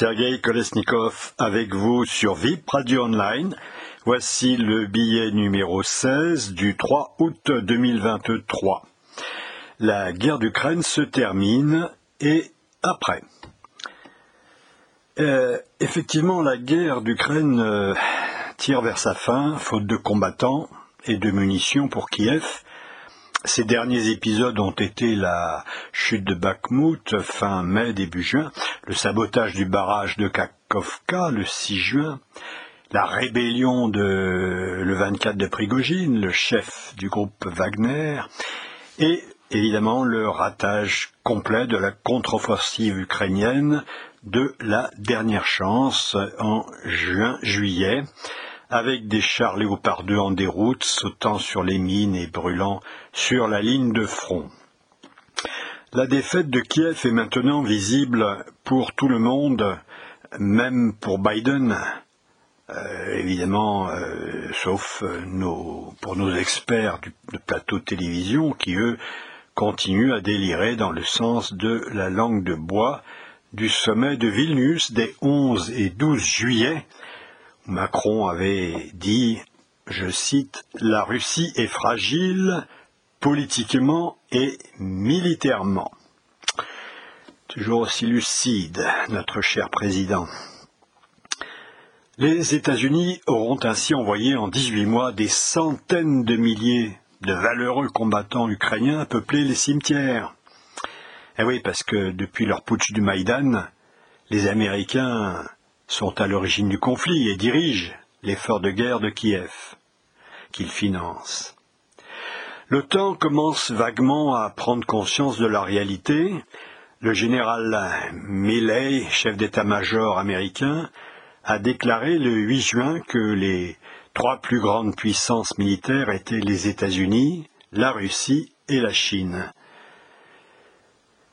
Sergei Kolesnikov avec vous sur VIP Radio Online. Voici le billet numéro 16 du 3 août 2023. La guerre d'Ukraine se termine et après. Euh, effectivement, la guerre d'Ukraine euh, tire vers sa fin, faute de combattants et de munitions pour Kiev. Ces derniers épisodes ont été la chute de Bakhmut fin mai, début juin, le sabotage du barrage de Kakovka le 6 juin, la rébellion de le 24 de Prigogine, le chef du groupe Wagner, et évidemment le ratage complet de la contre-offensive ukrainienne de la dernière chance en juin-juillet, avec des chars Léopard 2 en déroute, sautant sur les mines et brûlant sur la ligne de front. La défaite de Kiev est maintenant visible pour tout le monde, même pour Biden, euh, évidemment, euh, sauf nos, pour nos experts de plateau télévision qui, eux, continuent à délirer dans le sens de la langue de bois du sommet de Vilnius des 11 et 12 juillet, Macron avait dit, je cite, La Russie est fragile politiquement et militairement. Toujours aussi lucide, notre cher président. Les États-Unis auront ainsi envoyé en 18 mois des centaines de milliers de valeureux combattants ukrainiens peupler les cimetières. Eh oui, parce que depuis leur putsch du Maïdan, les Américains sont à l'origine du conflit et dirigent l'effort de guerre de Kiev, qu'ils financent. L'OTAN commence vaguement à prendre conscience de la réalité. Le général Milley, chef d'état-major américain, a déclaré le 8 juin que les trois plus grandes puissances militaires étaient les États-Unis, la Russie et la Chine.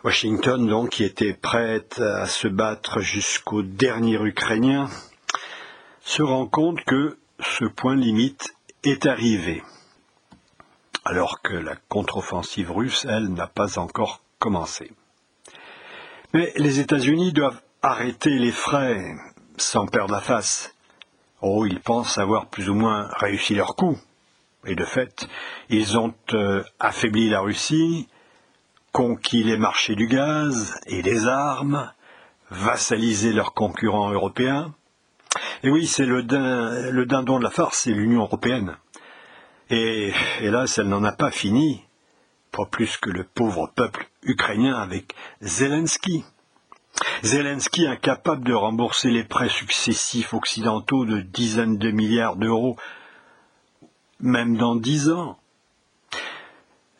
Washington, donc, qui était prête à se battre jusqu'au dernier Ukrainien, se rend compte que ce point limite est arrivé, alors que la contre-offensive russe, elle, n'a pas encore commencé. Mais les États-Unis doivent arrêter les frais sans perdre la face. Oh, ils pensent avoir plus ou moins réussi leur coup. Et de fait, ils ont euh, affaibli la Russie, conquis les marchés du gaz et des armes, vassalisé leurs concurrents européens. Et oui, c'est le, dindon de la farce, c'est l'Union européenne. Et hélas, elle n'en a pas fini, pas plus que le pauvre peuple ukrainien avec Zelensky. Zelensky incapable de rembourser les prêts successifs occidentaux de dizaines de milliards d'euros, même dans dix ans.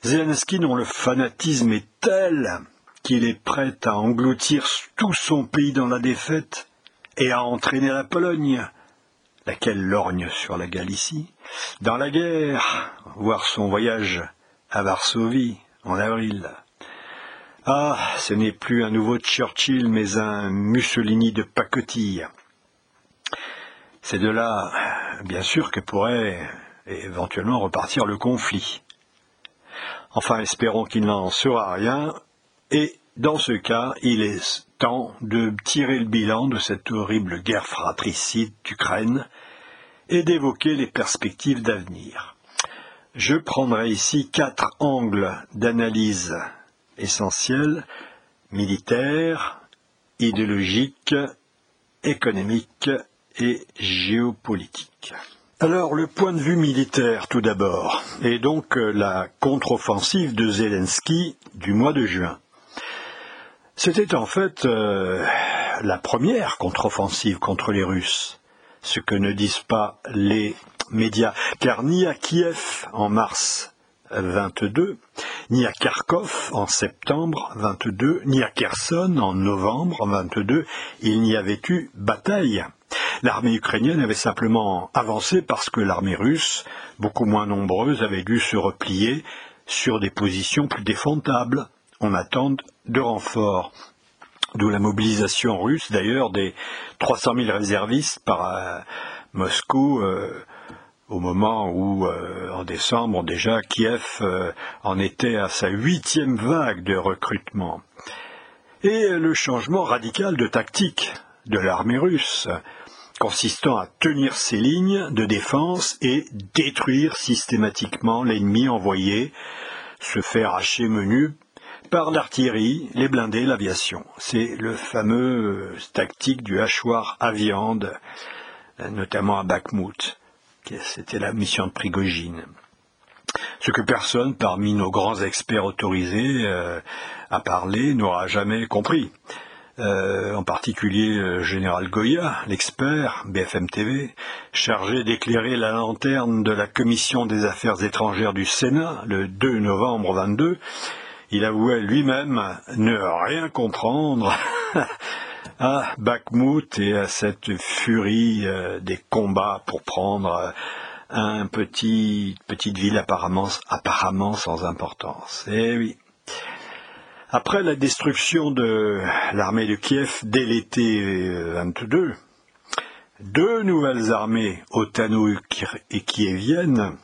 Zelensky dont le fanatisme est tel qu'il est prêt à engloutir tout son pays dans la défaite et à entraîner la Pologne, laquelle lorgne sur la Galicie, dans la guerre, voir son voyage à Varsovie en avril. Ah, ce n'est plus un nouveau Churchill, mais un Mussolini de pacotille. C'est de là, bien sûr, que pourrait éventuellement repartir le conflit. Enfin, espérons qu'il n'en sera rien. Et dans ce cas, il est temps de tirer le bilan de cette horrible guerre fratricide d'Ukraine et d'évoquer les perspectives d'avenir. Je prendrai ici quatre angles d'analyse essentiels militaires, idéologiques, économiques et géopolitiques. Alors le point de vue militaire tout d'abord, et donc euh, la contre-offensive de Zelensky du mois de juin. C'était en fait euh, la première contre-offensive contre les Russes, ce que ne disent pas les médias, car ni à Kiev en mars 22, ni à Kharkov en septembre 22, ni à Kherson en novembre 22, il n'y avait eu bataille. L'armée ukrainienne avait simplement avancé parce que l'armée russe, beaucoup moins nombreuse, avait dû se replier sur des positions plus défendables. On attend de renforts. D'où la mobilisation russe, d'ailleurs, des 300 000 réservistes par euh, Moscou euh, au moment où, euh, en décembre, déjà, Kiev en était à sa huitième vague de recrutement. et le changement radical de tactique de l'armée russe, consistant à tenir ses lignes de défense et détruire systématiquement l'ennemi envoyé, se faire hacher menu par l'artillerie, les blindés, l'aviation. C'est le fameux tactique du hachoir à viande, notamment à Bakhmut. C'était la mission de Prigogine. Ce que personne parmi nos grands experts autorisés euh, à parler n'aura jamais compris. Euh, en particulier euh, Général Goya, l'expert BFM TV, chargé d'éclairer la lanterne de la Commission des affaires étrangères du Sénat le 2 novembre 22, il avouait lui-même ne rien comprendre à Bakhmut et à cette furie euh, des combats pour prendre un petit petite ville apparemment, apparemment sans importance. Eh oui. Après la destruction de l'armée de Kiev dès l'été 22, deux nouvelles armées, Otano et kieviennes,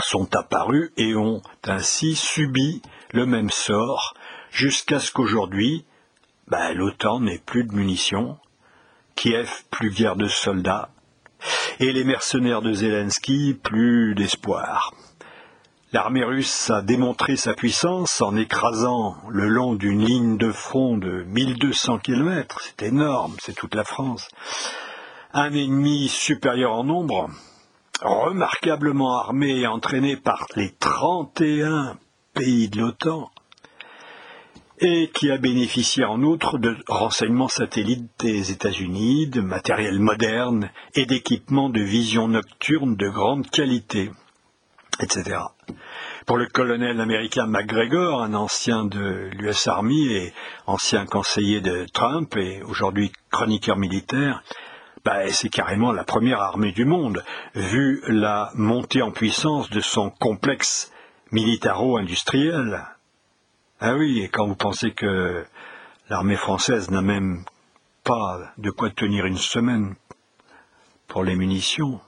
sont apparues et ont ainsi subi le même sort jusqu'à ce qu'aujourd'hui, bah, l'OTAN n'ait plus de munitions, Kiev plus guerre de soldats, et les mercenaires de Zelensky plus d'espoir. L'armée russe a démontré sa puissance en écrasant le long d'une ligne de front de 1200 km, c'est énorme, c'est toute la France, un ennemi supérieur en nombre, remarquablement armé et entraîné par les 31 pays de l'OTAN, et qui a bénéficié en outre de renseignements satellites des États-Unis, de matériel moderne et d'équipements de vision nocturne de grande qualité etc. Pour le colonel américain McGregor, un ancien de l'US Army et ancien conseiller de Trump et aujourd'hui chroniqueur militaire, bah, c'est carrément la première armée du monde, vu la montée en puissance de son complexe militaro-industriel. Ah oui, et quand vous pensez que l'armée française n'a même pas de quoi tenir une semaine pour les munitions,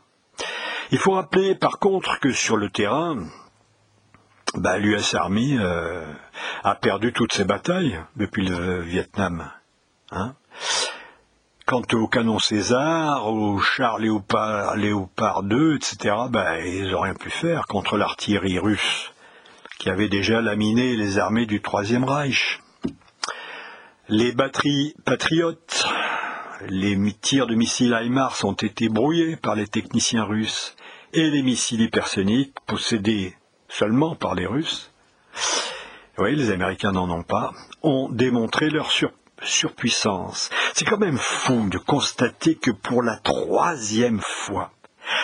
il faut rappeler par contre que sur le terrain, bah, l'US Army euh, a perdu toutes ses batailles depuis le Vietnam. Hein. Quant aux canons César, aux chars Léopard, Léopard 2, etc., bah, ils n'ont rien pu faire contre l'artillerie russe, qui avait déjà laminé les armées du Troisième Reich. Les batteries patriotes, les tirs de missiles HIMARS ont été brouillés par les techniciens russes et les missiles hypersoniques possédés seulement par les Russes, oui, les Américains n'en ont pas, ont démontré leur surpuissance. C'est quand même fou de constater que pour la troisième fois,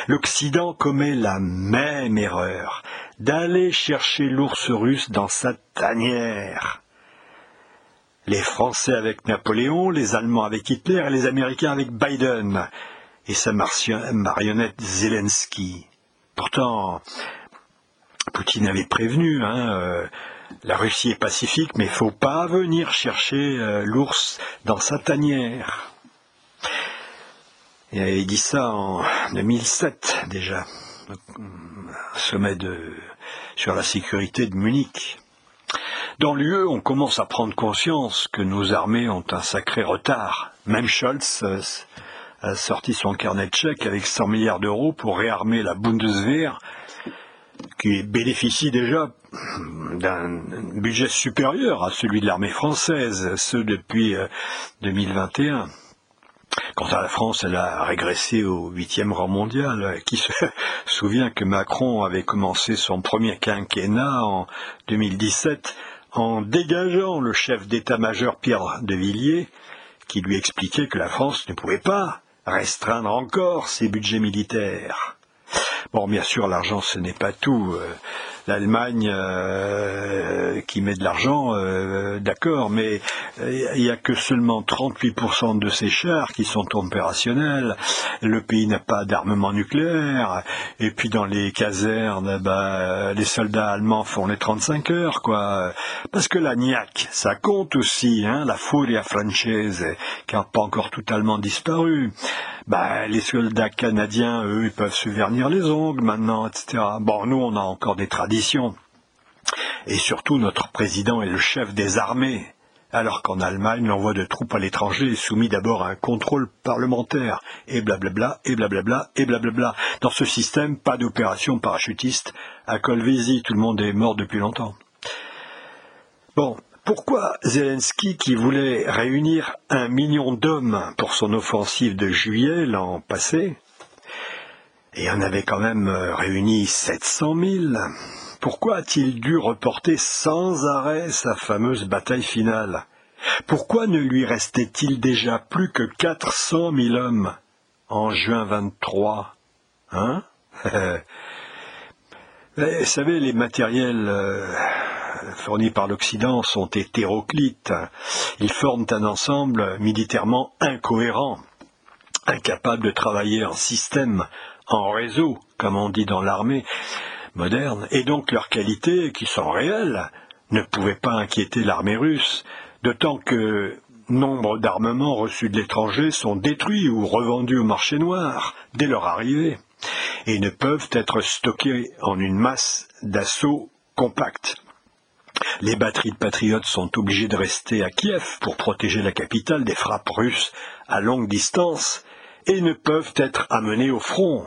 l'Occident commet la même erreur d'aller chercher l'ours russe dans sa tanière. Les Français avec Napoléon, les Allemands avec Hitler et les Américains avec Biden et sa marionnette Zelensky. Pourtant, Poutine avait prévenu, hein, euh, la Russie est pacifique, mais il ne faut pas venir chercher euh, l'ours dans sa tanière. Il dit ça en 2007 déjà, sommet sur la sécurité de Munich. Dans l'UE, on commence à prendre conscience que nos armées ont un sacré retard. Même Scholz euh, a sorti son carnet de chèques avec 100 milliards d'euros pour réarmer la Bundeswehr, qui bénéficie déjà d'un budget supérieur à celui de l'armée française, ce depuis 2021. Euh, Quant à la France, elle a régressé au huitième rang mondial. Qui se souvient que Macron avait commencé son premier quinquennat en 2017 en dégageant le chef d'état-major Pierre de Villiers, qui lui expliquait que la France ne pouvait pas restreindre encore ses budgets militaires. Bon, bien sûr, l'argent, ce n'est pas tout. Euh, l'Allemagne euh, qui met de l'argent, euh, d'accord, mais il n'y a que seulement 38% de ces chars qui sont opérationnels. Le pays n'a pas d'armement nucléaire. Et puis dans les casernes, bah, les soldats allemands font les 35 heures, quoi. Parce que la niaque, ça compte aussi, hein, la furia française, qui n'a pas encore totalement disparu. Bah, les soldats canadiens, eux, ils peuvent se vernir les ongles maintenant, etc. Bon, nous, on a encore des traditions. Et surtout, notre président est le chef des armées. alors qu'en Allemagne, l'envoi de troupes à l'étranger est soumis d'abord à un contrôle parlementaire, et blablabla, et blablabla, et blablabla. Dans ce système, pas d'opération parachutiste à Colvézi, tout le monde est mort depuis longtemps. Bon, pourquoi Zelensky, qui voulait réunir un million d'hommes pour son offensive de juillet l'an passé, et en avait quand même réuni 700 000, pourquoi a-t-il dû reporter sans arrêt sa fameuse bataille finale? Pourquoi ne lui restait-il déjà plus que 400 000 hommes en juin 23 Hein? Vous savez, les matériels euh, fournis par l'Occident sont hétéroclites. Ils forment un ensemble militairement incohérent, incapable de travailler en système, en réseau, comme on dit dans l'armée et donc leurs qualités, qui sont réelles, ne pouvaient pas inquiéter l'armée russe, d'autant que nombre d'armements reçus de l'étranger sont détruits ou revendus au marché noir dès leur arrivée, et ne peuvent être stockés en une masse d'assaut compacte. Les batteries de patriotes sont obligées de rester à Kiev pour protéger la capitale des frappes russes à longue distance et ne peuvent être amenées au front.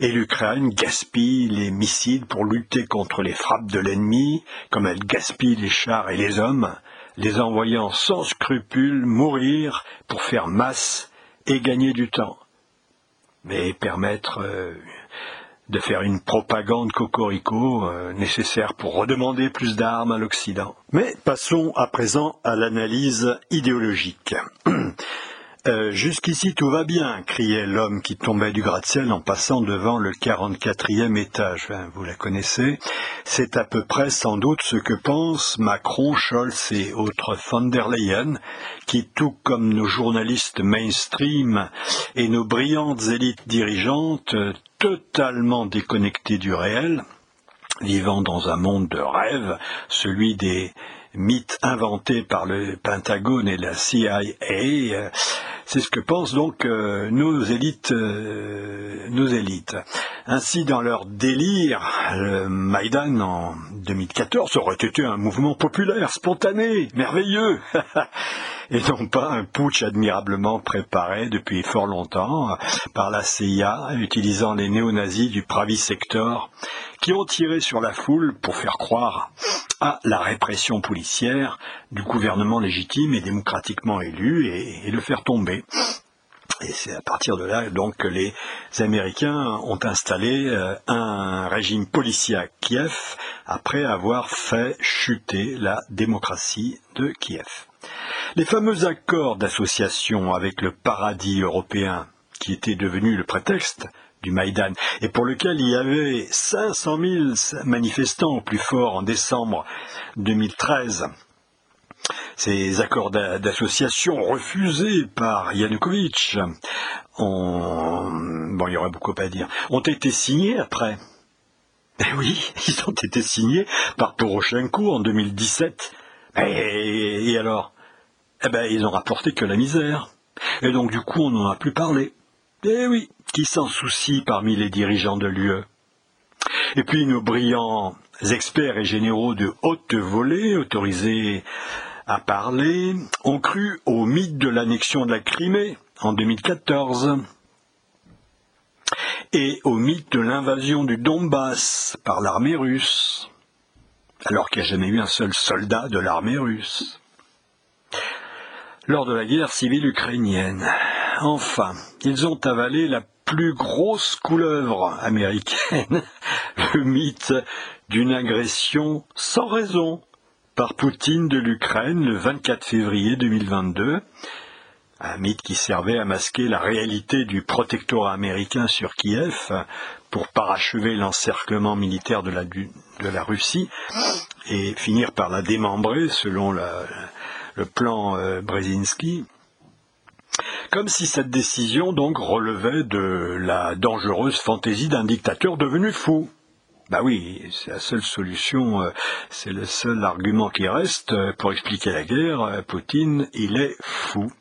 Et l'Ukraine gaspille les missiles pour lutter contre les frappes de l'ennemi, comme elle gaspille les chars et les hommes, les envoyant sans scrupule mourir pour faire masse et gagner du temps. Mais permettre euh, de faire une propagande cocorico euh, nécessaire pour redemander plus d'armes à l'Occident. Mais passons à présent à l'analyse idéologique. Euh, jusqu'ici tout va bien, criait l'homme qui tombait du gratte-ciel en passant devant le 44e étage. vous la connaissez. C'est à peu près sans doute ce que pensent Macron, Scholz et autres von der Leyen, qui, tout comme nos journalistes mainstream et nos brillantes élites dirigeantes, totalement déconnectées du réel, vivant dans un monde de rêve, celui des mythes inventés par le Pentagone et la CIA, c'est ce que pensent donc euh, nos élites, euh, nos élites. Ainsi, dans leur délire, le Maïdan en 2014 aurait été un mouvement populaire, spontané, merveilleux, et non pas un putsch admirablement préparé depuis fort longtemps par la CIA, utilisant les néo-nazis du Pravi Sector, qui ont tiré sur la foule pour faire croire à la répression policière du gouvernement légitime et démocratiquement élu et, le faire tomber. Et c'est à partir de là donc que les Américains ont installé euh, un régime policier à Kiev après avoir fait chuter la démocratie de Kiev. Les fameux accords d'association avec le paradis européen, qui étaient devenus le prétexte du Maïdan, et pour lequel il y avait 500 000 manifestants au plus fort en décembre 2013. Ces accords d'association refusés par Yanukovych, ont, bon, il y aurait beaucoup à dire, ont été signés après. Eh oui, ils ont été signés par Poroshenko en 2017. Et, et alors? Eh ben, ils ont rapporté que la misère. Et donc, du coup, on n'en a plus parlé. Eh oui, qui s'en soucie parmi les dirigeants de l'UE Et puis nos brillants experts et généraux de haute volée, autorisés à parler, ont cru au mythe de l'annexion de la Crimée en 2014 et au mythe de l'invasion du Donbass par l'armée russe, alors qu'il n'y a jamais eu un seul soldat de l'armée russe. Lors de la guerre civile ukrainienne, Enfin, ils ont avalé la plus grosse couleuvre américaine, le mythe d'une agression sans raison par Poutine de l'Ukraine le 24 février 2022, un mythe qui servait à masquer la réalité du protectorat américain sur Kiev pour parachever l'encerclement militaire de la, Russie et finir par la démembrer selon le plan euh, Brzezinski comme si cette décision donc relevait de la dangereuse fantaisie d'un dictateur devenu fou. Bah oui, c'est la seule solution, euh, c'est le seul argument qui reste euh, pour expliquer la guerre. Euh, Poutine, il est fou.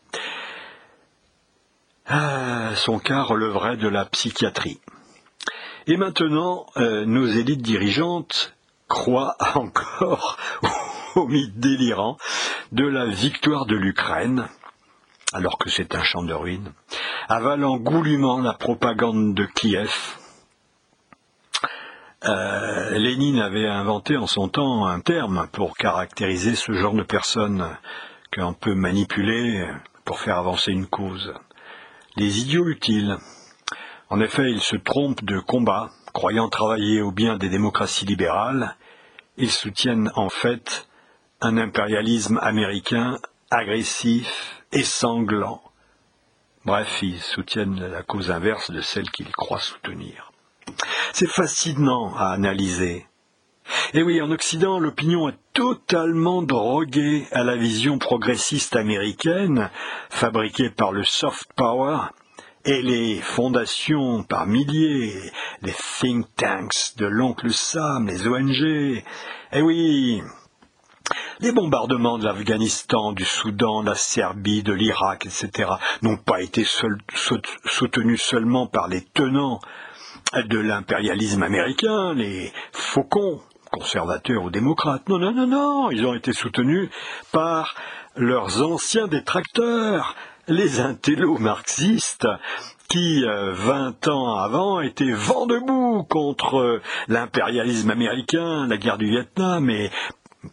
Ah, son cas releverait de la psychiatrie. Et maintenant, nos élites dirigeantes croient encore au mythe délirant de la victoire de l'Ukraine, alors que c'est un champ de ruines, avalant goulûment la propagande de Kiev. Euh, Lénine avait inventé en son temps un terme pour caractériser ce genre de personnes qu'on peut manipuler pour faire avancer une cause. Les idiots utiles. En effet, ils se trompent de combat, croyant travailler au bien des démocraties libérales, ils soutiennent en fait un impérialisme américain agressif et sanglant. Bref, ils soutiennent la cause inverse de celle qu'ils croient soutenir. C'est fascinant à analyser. Et oui, en Occident, l'opinion est totalement droguée à la vision progressiste américaine, fabriquée par le soft power, et les fondations par milliers, les think tanks de l'oncle Sam, les ONG. Eh oui, les bombardements de l'Afghanistan, du Soudan, de la Serbie, de l'Irak, etc., n'ont pas été soutenus seulement par les tenants de l'impérialisme américain, les faucons, conservateurs ou démocrates. Non, non, non, non, ils ont été soutenus par leurs anciens détracteurs, les intellos marxistes qui, euh, vingt ans avant, étaient vent debout contre euh, l'impérialisme américain, la guerre du Vietnam, et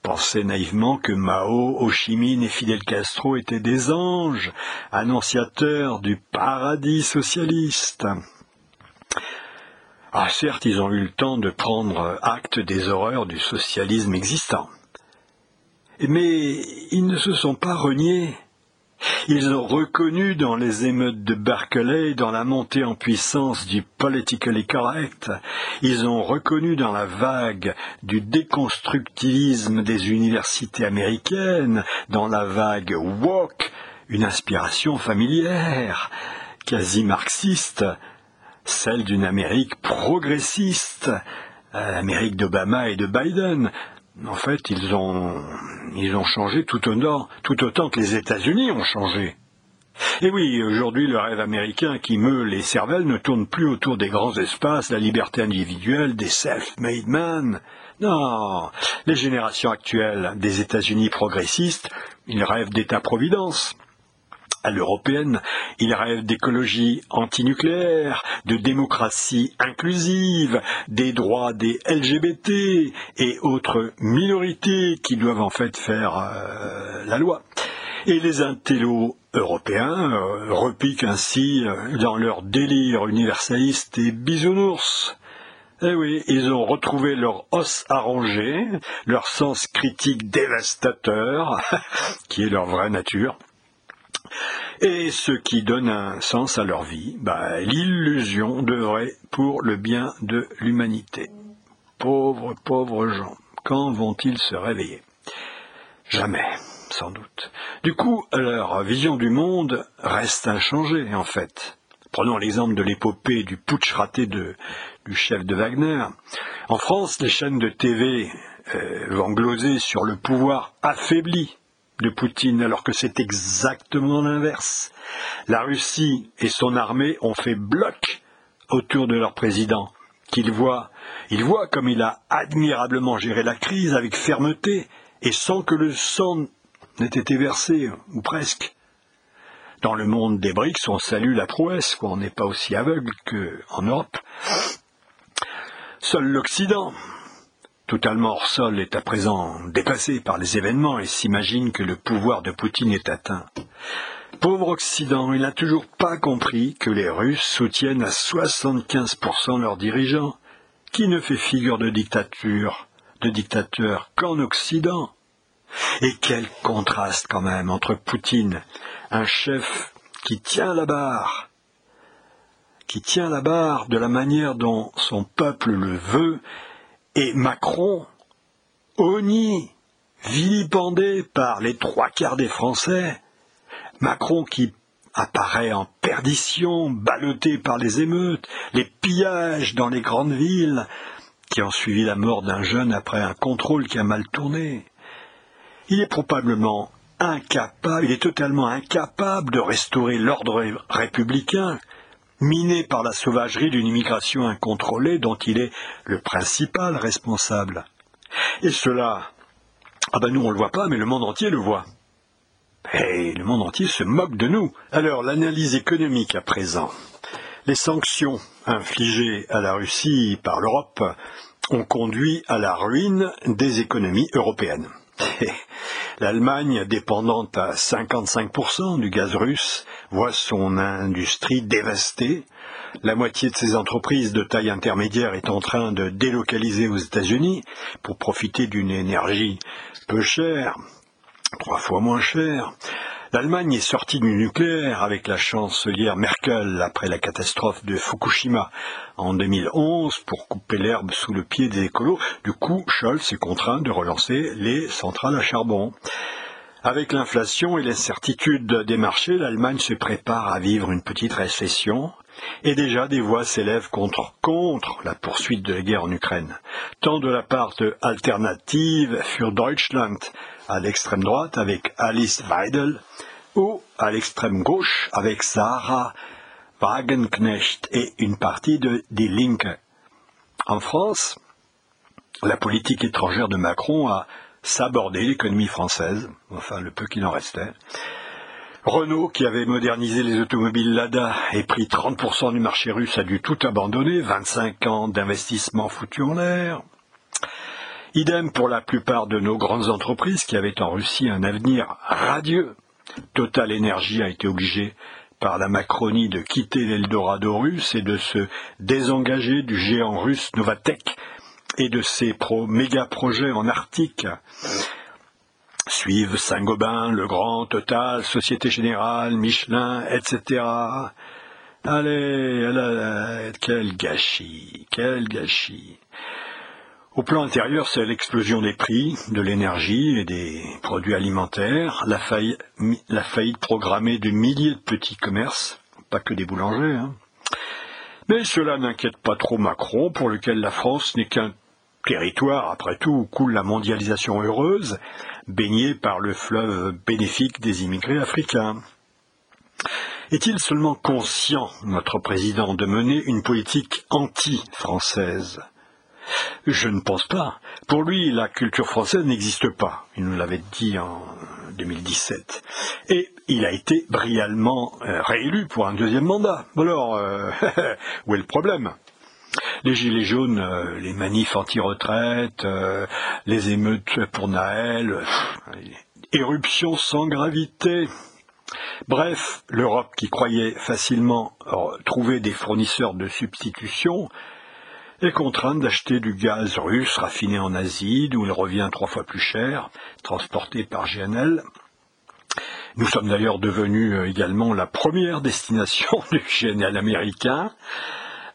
pensaient naïvement que Mao, Ho Chi Minh et Fidel Castro étaient des anges, annonciateurs du paradis socialiste. Ah certes, ils ont eu le temps de prendre acte des horreurs du socialisme existant. Mais ils ne se sont pas reniés ils ont reconnu dans les émeutes de Berkeley, dans la montée en puissance du politically correct, ils ont reconnu dans la vague du déconstructivisme des universités américaines, dans la vague woke, une inspiration familière, quasi marxiste, celle d'une Amérique progressiste, l'Amérique d'Obama et de Biden, en fait, ils ont, ils ont changé tout autant, tout autant que les États-Unis ont changé. Et oui, aujourd'hui, le rêve américain qui meut les cervelles ne tourne plus autour des grands espaces, la liberté individuelle, des self-made men. Non, les générations actuelles des États-Unis progressistes, ils rêvent d'État-providence à l'européenne, il rêve d'écologie antinucléaire, de démocratie inclusive, des droits des LGBT et autres minorités qui doivent en fait faire euh, la loi. Et les intellos européens euh, repiquent ainsi euh, dans leur délire universaliste et bisounours. Eh oui, ils ont retrouvé leur os arrangé, leur sens critique dévastateur, qui est leur vraie nature, et ce qui donne un sens à leur vie, bah, l'illusion de vrai pour le bien de l'humanité. Pauvres, pauvres gens, quand vont-ils se réveiller? Jamais, sans doute. Du coup, leur vision du monde reste inchangée, en fait. Prenons l'exemple de l'épopée du putsch raté du chef de Wagner. En France, les chaînes de TV euh, vont gloser sur le pouvoir affaibli de Poutine, alors que c'est exactement l'inverse. La Russie et son armée ont fait bloc autour de leur président, qu'il voit, il voit comme il a admirablement géré la crise avec fermeté et sans que le sang n'ait été versé, ou presque. Dans le monde des BRICS, on salue la prouesse, quoi. on n'est pas aussi aveugle qu'en Europe. Seul l'Occident, totalement hors sol, est à présent dépassé par les événements et s'imagine que le pouvoir de Poutine est atteint. Pauvre Occident, il n'a toujours pas compris que les Russes soutiennent à 75% leurs dirigeants, qui ne fait figure de dictature, de dictateur qu'en Occident? Et quel contraste quand même entre Poutine, un chef qui tient la barre, qui tient la barre de la manière dont son peuple le veut, et Macron, honni, vilipendé par les trois quarts des Français, Macron qui apparaît en perdition, ballotté par les émeutes, les pillages dans les grandes villes, qui ont suivi la mort d'un jeune après un contrôle qui a mal tourné. Il est probablement incapable, il est totalement incapable de restaurer l'ordre républicain, miné par la sauvagerie d'une immigration incontrôlée dont il est le principal responsable. Et cela Ah ben nous on le voit pas, mais le monde entier le voit. Et le monde entier se moque de nous. Alors l'analyse économique à présent. Les sanctions infligées à la Russie par l'Europe ont conduit à la ruine des économies européennes. L'Allemagne, dépendante à 55% du gaz russe, voit son industrie dévastée. La moitié de ses entreprises de taille intermédiaire est en train de délocaliser aux États-Unis pour profiter d'une énergie peu chère, trois fois moins chère. L'Allemagne est sortie du nucléaire avec la chancelière Merkel après la catastrophe de Fukushima en 2011 pour couper l'herbe sous le pied des écolos. Du coup, Scholz est contraint de relancer les centrales à charbon. Avec l'inflation et l'incertitude des marchés, l'Allemagne se prépare à vivre une petite récession et déjà des voix s'élèvent contre, contre la poursuite de la guerre en Ukraine, tant de la part Alternative für Deutschland à l'extrême droite avec Alice Weidel, ou à l'extrême gauche avec Sarah Wagenknecht et une partie de Die Linke. En France, la politique étrangère de Macron a sabordé l'économie française, enfin le peu qu'il en restait. Renault, qui avait modernisé les automobiles Lada et pris 30% du marché russe, a dû tout abandonner, 25 ans d'investissement foutu en l'air. Idem pour la plupart de nos grandes entreprises qui avaient en Russie un avenir radieux. Total Energy a été obligé par la Macronie de quitter l'Eldorado russe et de se désengager du géant russe Novatech et de ses pro méga projets en Arctique. Suivent Saint-Gobain, Le Grand, Total, Société Générale, Michelin, etc. Allez, quel gâchis, quel gâchis. Au plan intérieur, c'est l'explosion des prix de l'énergie et des produits alimentaires, la faillite, la faillite programmée de milliers de petits commerces, pas que des boulangers. Hein. Mais cela n'inquiète pas trop Macron, pour lequel la France n'est qu'un territoire, après tout, où coule la mondialisation heureuse, baigné par le fleuve bénéfique des immigrés africains. Est-il seulement conscient, notre président, de mener une politique anti-française? Je ne pense pas. Pour lui, la culture française n'existe pas. Il nous l'avait dit en 2017. Et il a été brillamment euh, réélu pour un deuxième mandat. Alors, euh, où est le problème? Les gilets jaunes, euh, les manifs anti-retraite, euh, les émeutes pour Naël, éruption sans gravité. Bref, l'Europe qui croyait facilement trouver des fournisseurs de substitution est contrainte d'acheter du gaz russe raffiné en Asie, d'où il revient trois fois plus cher, transporté par GNL. Nous sommes d'ailleurs devenus euh, également la première destination du GNL américain.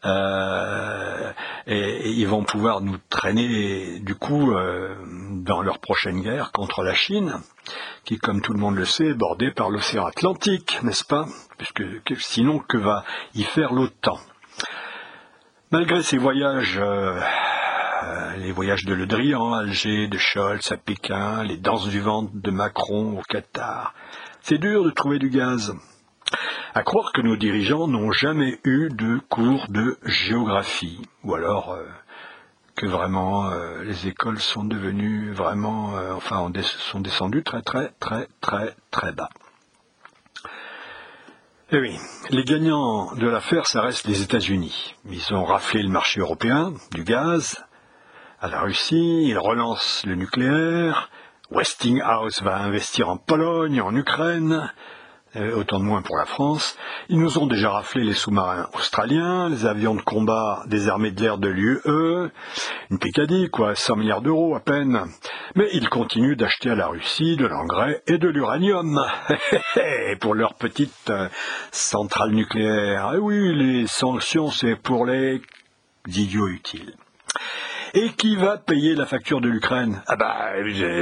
Euh, et, ils vont pouvoir nous traîner du coup euh, dans leur prochaine guerre contre la Chine, qui, comme tout le monde le sait, est bordée par l'océan Atlantique, n'est-ce pas? Puisque sinon, que va y faire l'OTAN? Malgré ces voyages, euh, les voyages de Le Drian, Alger, de Scholz à Pékin, les danses du ventre de Macron au Qatar, c'est dur de trouver du gaz. À croire que nos dirigeants n'ont jamais eu de cours de géographie, ou alors euh, que vraiment euh, les écoles sont devenues vraiment, euh, enfin, sont descendues très très très très très bas. Eh oui, les gagnants de l'affaire, ça reste les États-Unis. Ils ont raflé le marché européen du gaz à la Russie, ils relancent le nucléaire, Westinghouse va investir en Pologne, en Ukraine, autant de moins pour la France. Ils nous ont déjà raflé les sous-marins australiens, les avions de combat des armées de l'air de l'UE, une pécadille, quoi, 100 milliards d'euros à peine. Mais ils continuent d'acheter à la Russie de l'engrais et de l'uranium pour leur petite euh, centrale nucléaire. Et oui, les sanctions, c'est pour les idiots utiles. Et qui va payer la facture de l'Ukraine? Ah bah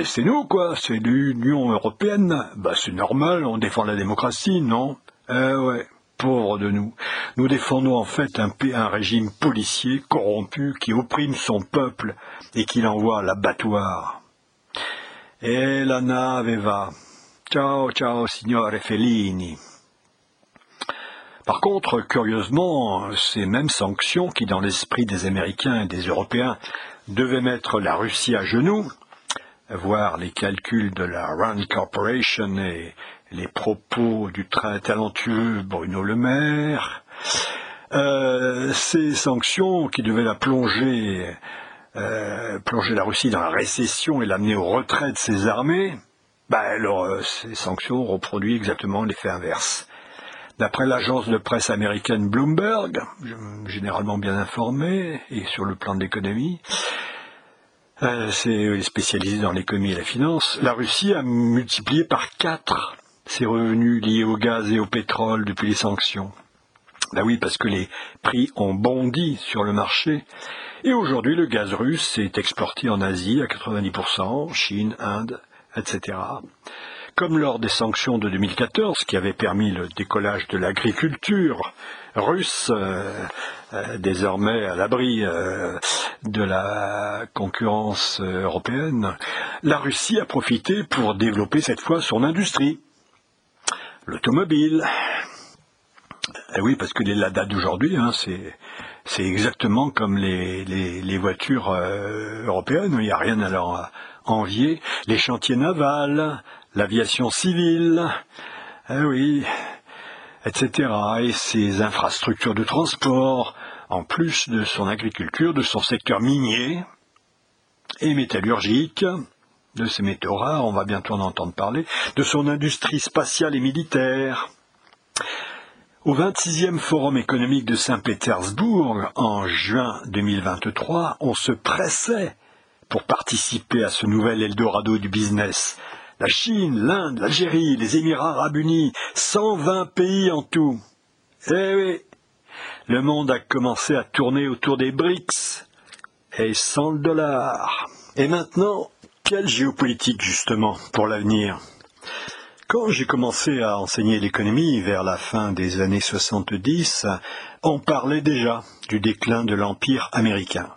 c'est nous quoi, c'est l'Union européenne. Bah c'est normal, on défend la démocratie, non? Eh ouais, pauvre de nous. Nous défendons en fait un, un régime policier corrompu qui opprime son peuple et qui l'envoie à l'abattoir. Et la nave va. Ciao, ciao, signore Fellini. Par contre, curieusement, ces mêmes sanctions qui, dans l'esprit des Américains et des Européens, devaient mettre la Russie à genoux, voir les calculs de la Rand Corporation et les propos du très talentueux Bruno Le Maire. Euh, ces sanctions qui devaient la plonger, euh, plonger la Russie dans la récession et l'amener au retrait de ses armées, bah, alors, euh, ces sanctions reproduisent exactement l'effet inverse. D'après l'agence de presse américaine Bloomberg, généralement bien informée et sur le plan de l'économie, euh, c'est spécialisé dans l'économie et la finance, la Russie a multiplié par quatre ses revenus liés au gaz et au pétrole depuis les sanctions. Ben oui, parce que les prix ont bondi sur le marché. Et aujourd'hui, le gaz russe est exporté en Asie à 90%, Chine, Inde, etc. Comme lors des sanctions de 2014, qui avaient permis le décollage de l'agriculture russe, euh, euh, désormais à l'abri euh, de la concurrence européenne, la Russie a profité pour développer cette fois son industrie, l'automobile. Eh oui, parce que la date d'aujourd'hui, hein, c'est exactement comme les, voitures européennes, il n'y a rien à leur envier. Les chantiers navals, l'aviation civile, eh etc. Et ses infrastructures de transport, en plus de son agriculture, de son secteur minier et métallurgique, de ses métaux rares, on va bientôt en entendre parler, de son industrie spatiale et militaire. Au 26e Forum économique de Saint-Pétersbourg, en juin 2023, on se pressait pour participer à ce nouvel Eldorado du business. La Chine, l'Inde, l'Algérie, les Émirats arabes unis, 120 pays en tout. Eh oui, le monde a commencé à tourner autour des BRICS et sans le dollar. Et maintenant, quelle géopolitique justement pour l'avenir? Quand j'ai commencé à enseigner l'économie vers la fin des années 70, on parlait déjà du déclin de l'empire américain.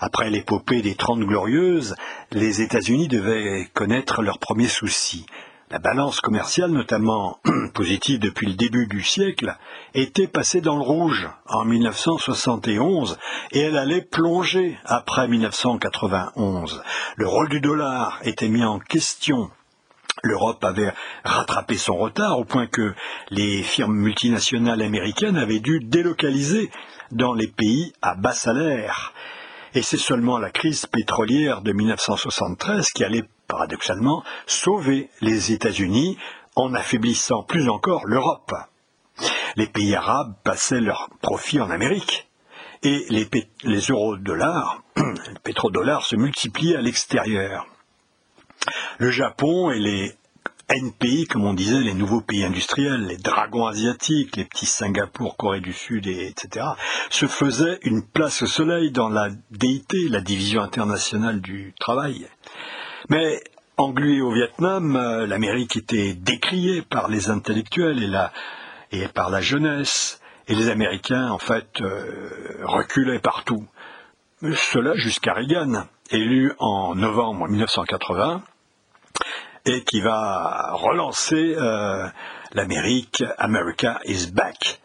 Après l'épopée des Trente Glorieuses, les États-Unis devaient connaître leurs premiers soucis. La balance commerciale, notamment positive depuis le début du siècle, était passée dans le rouge en 1971 et elle allait plonger après 1991. Le rôle du dollar était mis en question L'Europe avait rattrapé son retard au point que les firmes multinationales américaines avaient dû délocaliser dans les pays à bas salaire. Et c'est seulement la crise pétrolière de 1973 qui allait paradoxalement sauver les États-Unis en affaiblissant plus encore l'Europe. Les pays arabes passaient leurs profits en Amérique et les, les euro-dollars, pétrodollars se multipliaient à l'extérieur. Le Japon et les NPI, comme on disait, les nouveaux pays industriels, les dragons asiatiques, les petits Singapour, Corée du Sud, etc., se faisaient une place au soleil dans la DIT, la division internationale du travail. Mais englué au Vietnam, euh, l'Amérique était décriée par les intellectuels et, la, et par la jeunesse, et les Américains, en fait, euh, reculaient partout. Cela jusqu'à Reagan, élu en novembre 1980, et qui va relancer euh, l'Amérique, America is back.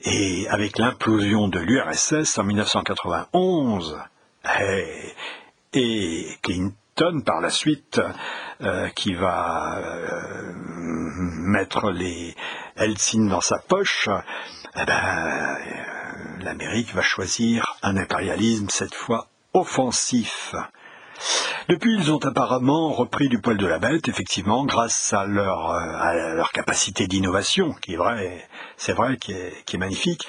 Et avec l'implosion de l'URSS en 1991, et, Clinton par la suite, euh, qui va euh, mettre les Helsinki dans sa poche, eh ben, l'Amérique va choisir un impérialisme cette fois offensif. Depuis, ils ont apparemment repris du poil de la bête, effectivement, grâce à leur, euh, capacité d'innovation, qui est vrai, c'est vrai, qui est, magnifique.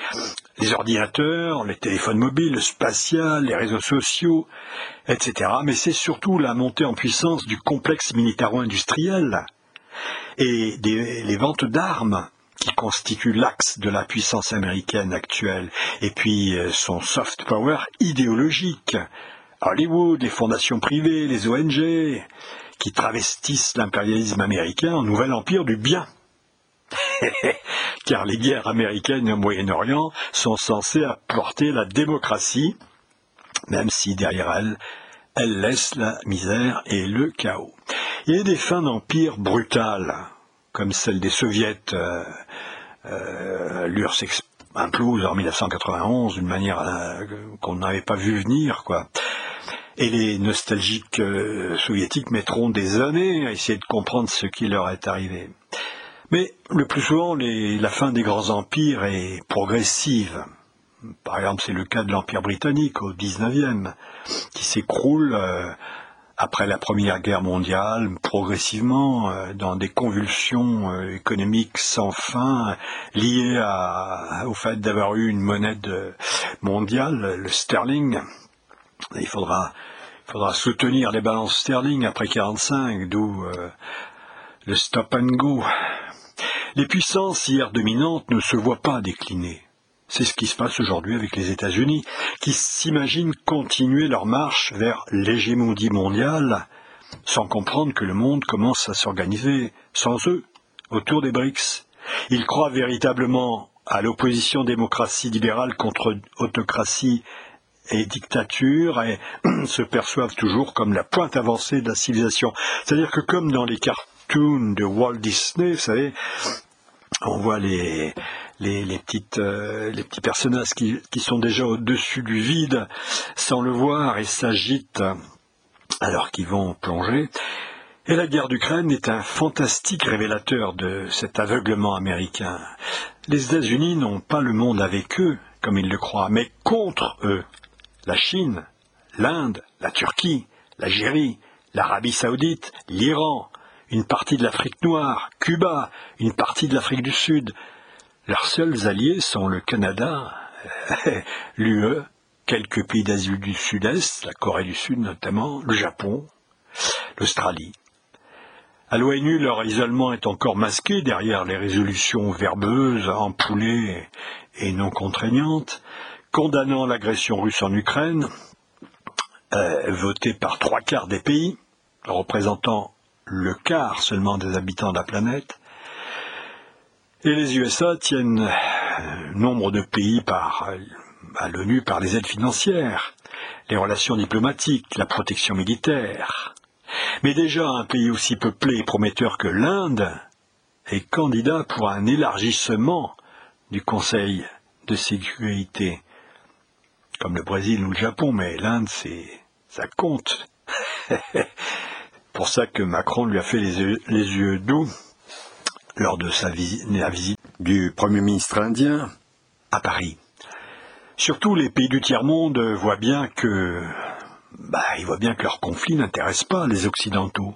Les ordinateurs, les téléphones mobiles, le spatial, les réseaux sociaux, etc. Mais c'est surtout la montée en puissance du complexe militaro-industriel et les ventes d'armes qui constituent l'axe de la puissance américaine actuelle, et puis euh, son soft power idéologique, Hollywood, les fondations privées, les ONG, qui travestissent l'impérialisme américain en nouvel empire du bien. Car les guerres américaines au Moyen-Orient sont censées apporter la démocratie, même si derrière elles, elles laissent la misère et le chaos. A des fins d'empire brutales, comme celle des soviets. Euh, euh, L'URSS implose en 1991 d'une manière euh, qu'on n'avait pas vu venir, quoi. Et les nostalgiques euh, soviétiques mettront des années à essayer de comprendre ce qui leur est arrivé. Mais le plus souvent, la fin des grands empires est progressive. Par exemple, c'est le cas de l'Empire britannique au XIXe, qui s'écroule euh, après la Première Guerre mondiale, progressivement, euh, dans des convulsions économiques sans fin, liées au fait d'avoir eu une monnaie mondiale, le sterling. Il faudra, soutenir les balances sterling après 45, d'où le stop and go. Les puissances hier dominantes ne se voient pas décliner. C'est ce qui se passe aujourd'hui avec les États-Unis, qui s'imaginent continuer leur marche vers l'hégémonie mondiale, sans comprendre que le monde commence à s'organiser sans eux, autour des BRICS. Ils croient véritablement à l'opposition démocratie libérale contre autocratie et dictature et se perçoivent toujours comme la pointe avancée de la civilisation. C'est-à-dire que comme dans les cartoons de Walt Disney, vous savez, on voit les, les, petites, euh, les petits personnages qui, sont déjà au-dessus du vide sans le voir et s'agitent alors qu'ils vont plonger. Et la guerre d'Ukraine est un fantastique révélateur de cet aveuglement américain. Les États-Unis n'ont pas le monde avec eux, comme ils le croient, mais contre eux. La Chine, l'Inde, la Turquie, l'Algérie, l'Arabie saoudite, l'Iran, une partie de l'Afrique noire, Cuba, une partie de l'Afrique du Sud, leurs seuls alliés sont le Canada, l'UE, quelques pays d'Asie du Sud-Est, la Corée du Sud notamment, le Japon, l'Australie. À l'ONU, leur isolement est encore masqué derrière les résolutions verbeuses, ampoulées et non contraignantes, condamnant l'agression russe en Ukraine, euh, votée par trois quarts des pays, représentant le quart seulement des habitants de la planète, et les USA tiennent euh, nombre de pays à l'ONU par les aides financières, les relations diplomatiques, la protection militaire. Mais déjà un pays aussi peuplé et prometteur que l'Inde est candidat pour un élargissement du Conseil de sécurité, comme le Brésil ou le Japon, mais l'Inde, c'est, ça compte. pour ça que Macron lui a fait les yeux doux lors de sa visite, la visite du Premier ministre indien à Paris. Surtout les pays du tiers-monde voient bien que bah, ils voient bien que leur conflit n'intéresse pas les Occidentaux.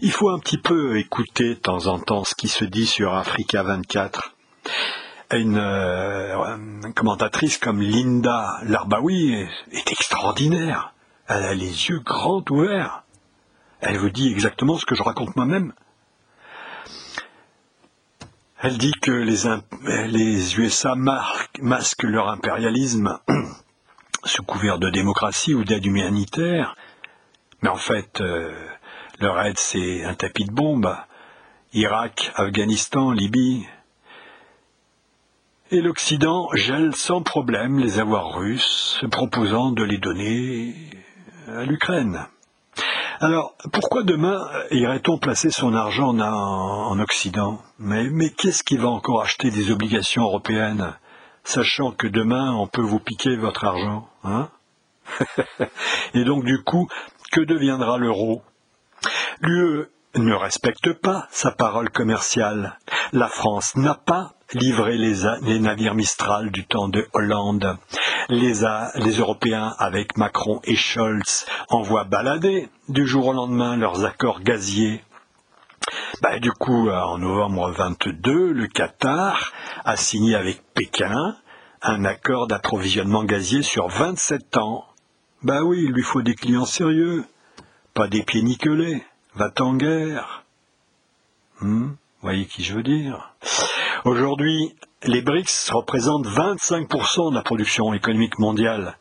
Il faut un petit peu écouter de temps en temps ce qui se dit sur Africa 24. Une, euh, commentatrice comme Linda Larbaoui est, extraordinaire. Elle a les yeux grands ouverts. Elle vous dit exactement ce que je raconte moi-même. Elle dit que les, USA masquent leur impérialisme sous couvert de démocratie ou d'aide humanitaire, mais en fait, euh, leur aide, c'est un tapis de bombes. Irak, Afghanistan, Libye. Et l'Occident gèle sans problème les avoirs russes, se proposant de les donner à l'Ukraine. Alors, pourquoi demain irait-on placer son argent en, Occident? Mais, qu'est-ce qui va encore acheter des obligations européennes, sachant que demain on peut vous piquer votre argent hein? Et donc du coup, que deviendra l'euro? Ne respecte pas sa parole commerciale. La France n'a pas livré les, navires Mistral du temps de Hollande. Les, Européens, avec Macron et Scholz, envoient balader du jour au lendemain leurs accords gaziers. Bah, du coup, en novembre 22, le Qatar a signé avec Pékin un accord d'approvisionnement gazier sur 27 ans. Bah oui, il lui faut des clients sérieux, pas des pieds nickelés. Va-t-en guerre hmm Voyez qui je veux dire Aujourd'hui, les BRICS représentent 25% de la production économique mondiale.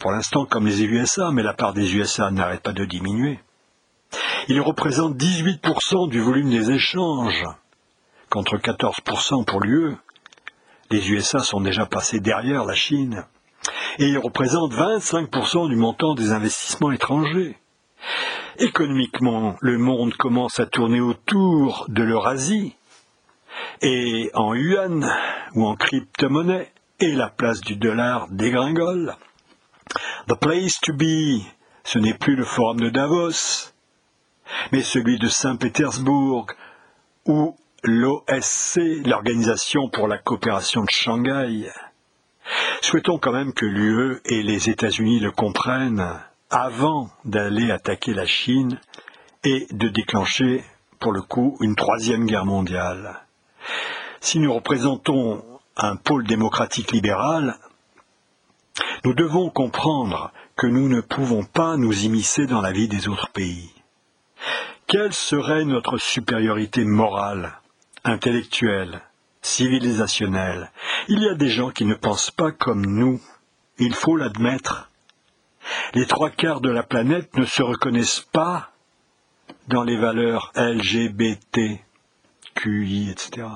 Pour l'instant, comme les USA, mais la part des USA n'arrête pas de diminuer. Ils représentent 18% du volume des échanges, contre 14% pour l'UE. Les USA sont déjà passés derrière la Chine. Et ils représentent 25% du montant des investissements étrangers. Économiquement, le monde commence à tourner autour de l'Eurasie, et en yuan ou en crypto-monnaie, et la place du dollar dégringole. The place to be ce n'est plus le forum de Davos, mais celui de Saint-Pétersbourg, ou l'OSC, l'Organisation pour la coopération de Shanghai. Souhaitons quand même que l'UE et les États-Unis le comprennent avant d'aller attaquer la Chine et de déclencher, pour le coup, une troisième guerre mondiale. Si nous représentons un pôle démocratique libéral, nous devons comprendre que nous ne pouvons pas nous immiscer dans la vie des autres pays. Quelle serait notre supériorité morale, intellectuelle, civilisationnelle? Il y a des gens qui ne pensent pas comme nous. Il faut l'admettre. Les trois quarts de la planète ne se reconnaissent pas dans les valeurs LGBT, QI, etc.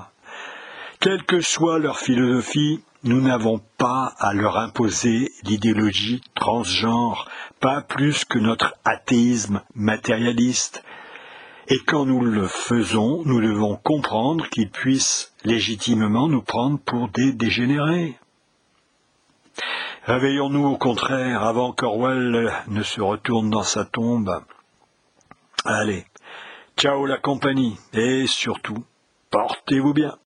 Quelle que soit leur philosophie, nous n'avons pas à leur imposer l'idéologie transgenre, pas plus que notre athéisme matérialiste. Et quand nous le faisons, nous devons comprendre qu'ils puissent légitimement nous prendre pour des dégénérés. Réveillons-nous au contraire avant qu'Orwell ne se retourne dans sa tombe. Allez, ciao la compagnie, et surtout, portez-vous bien.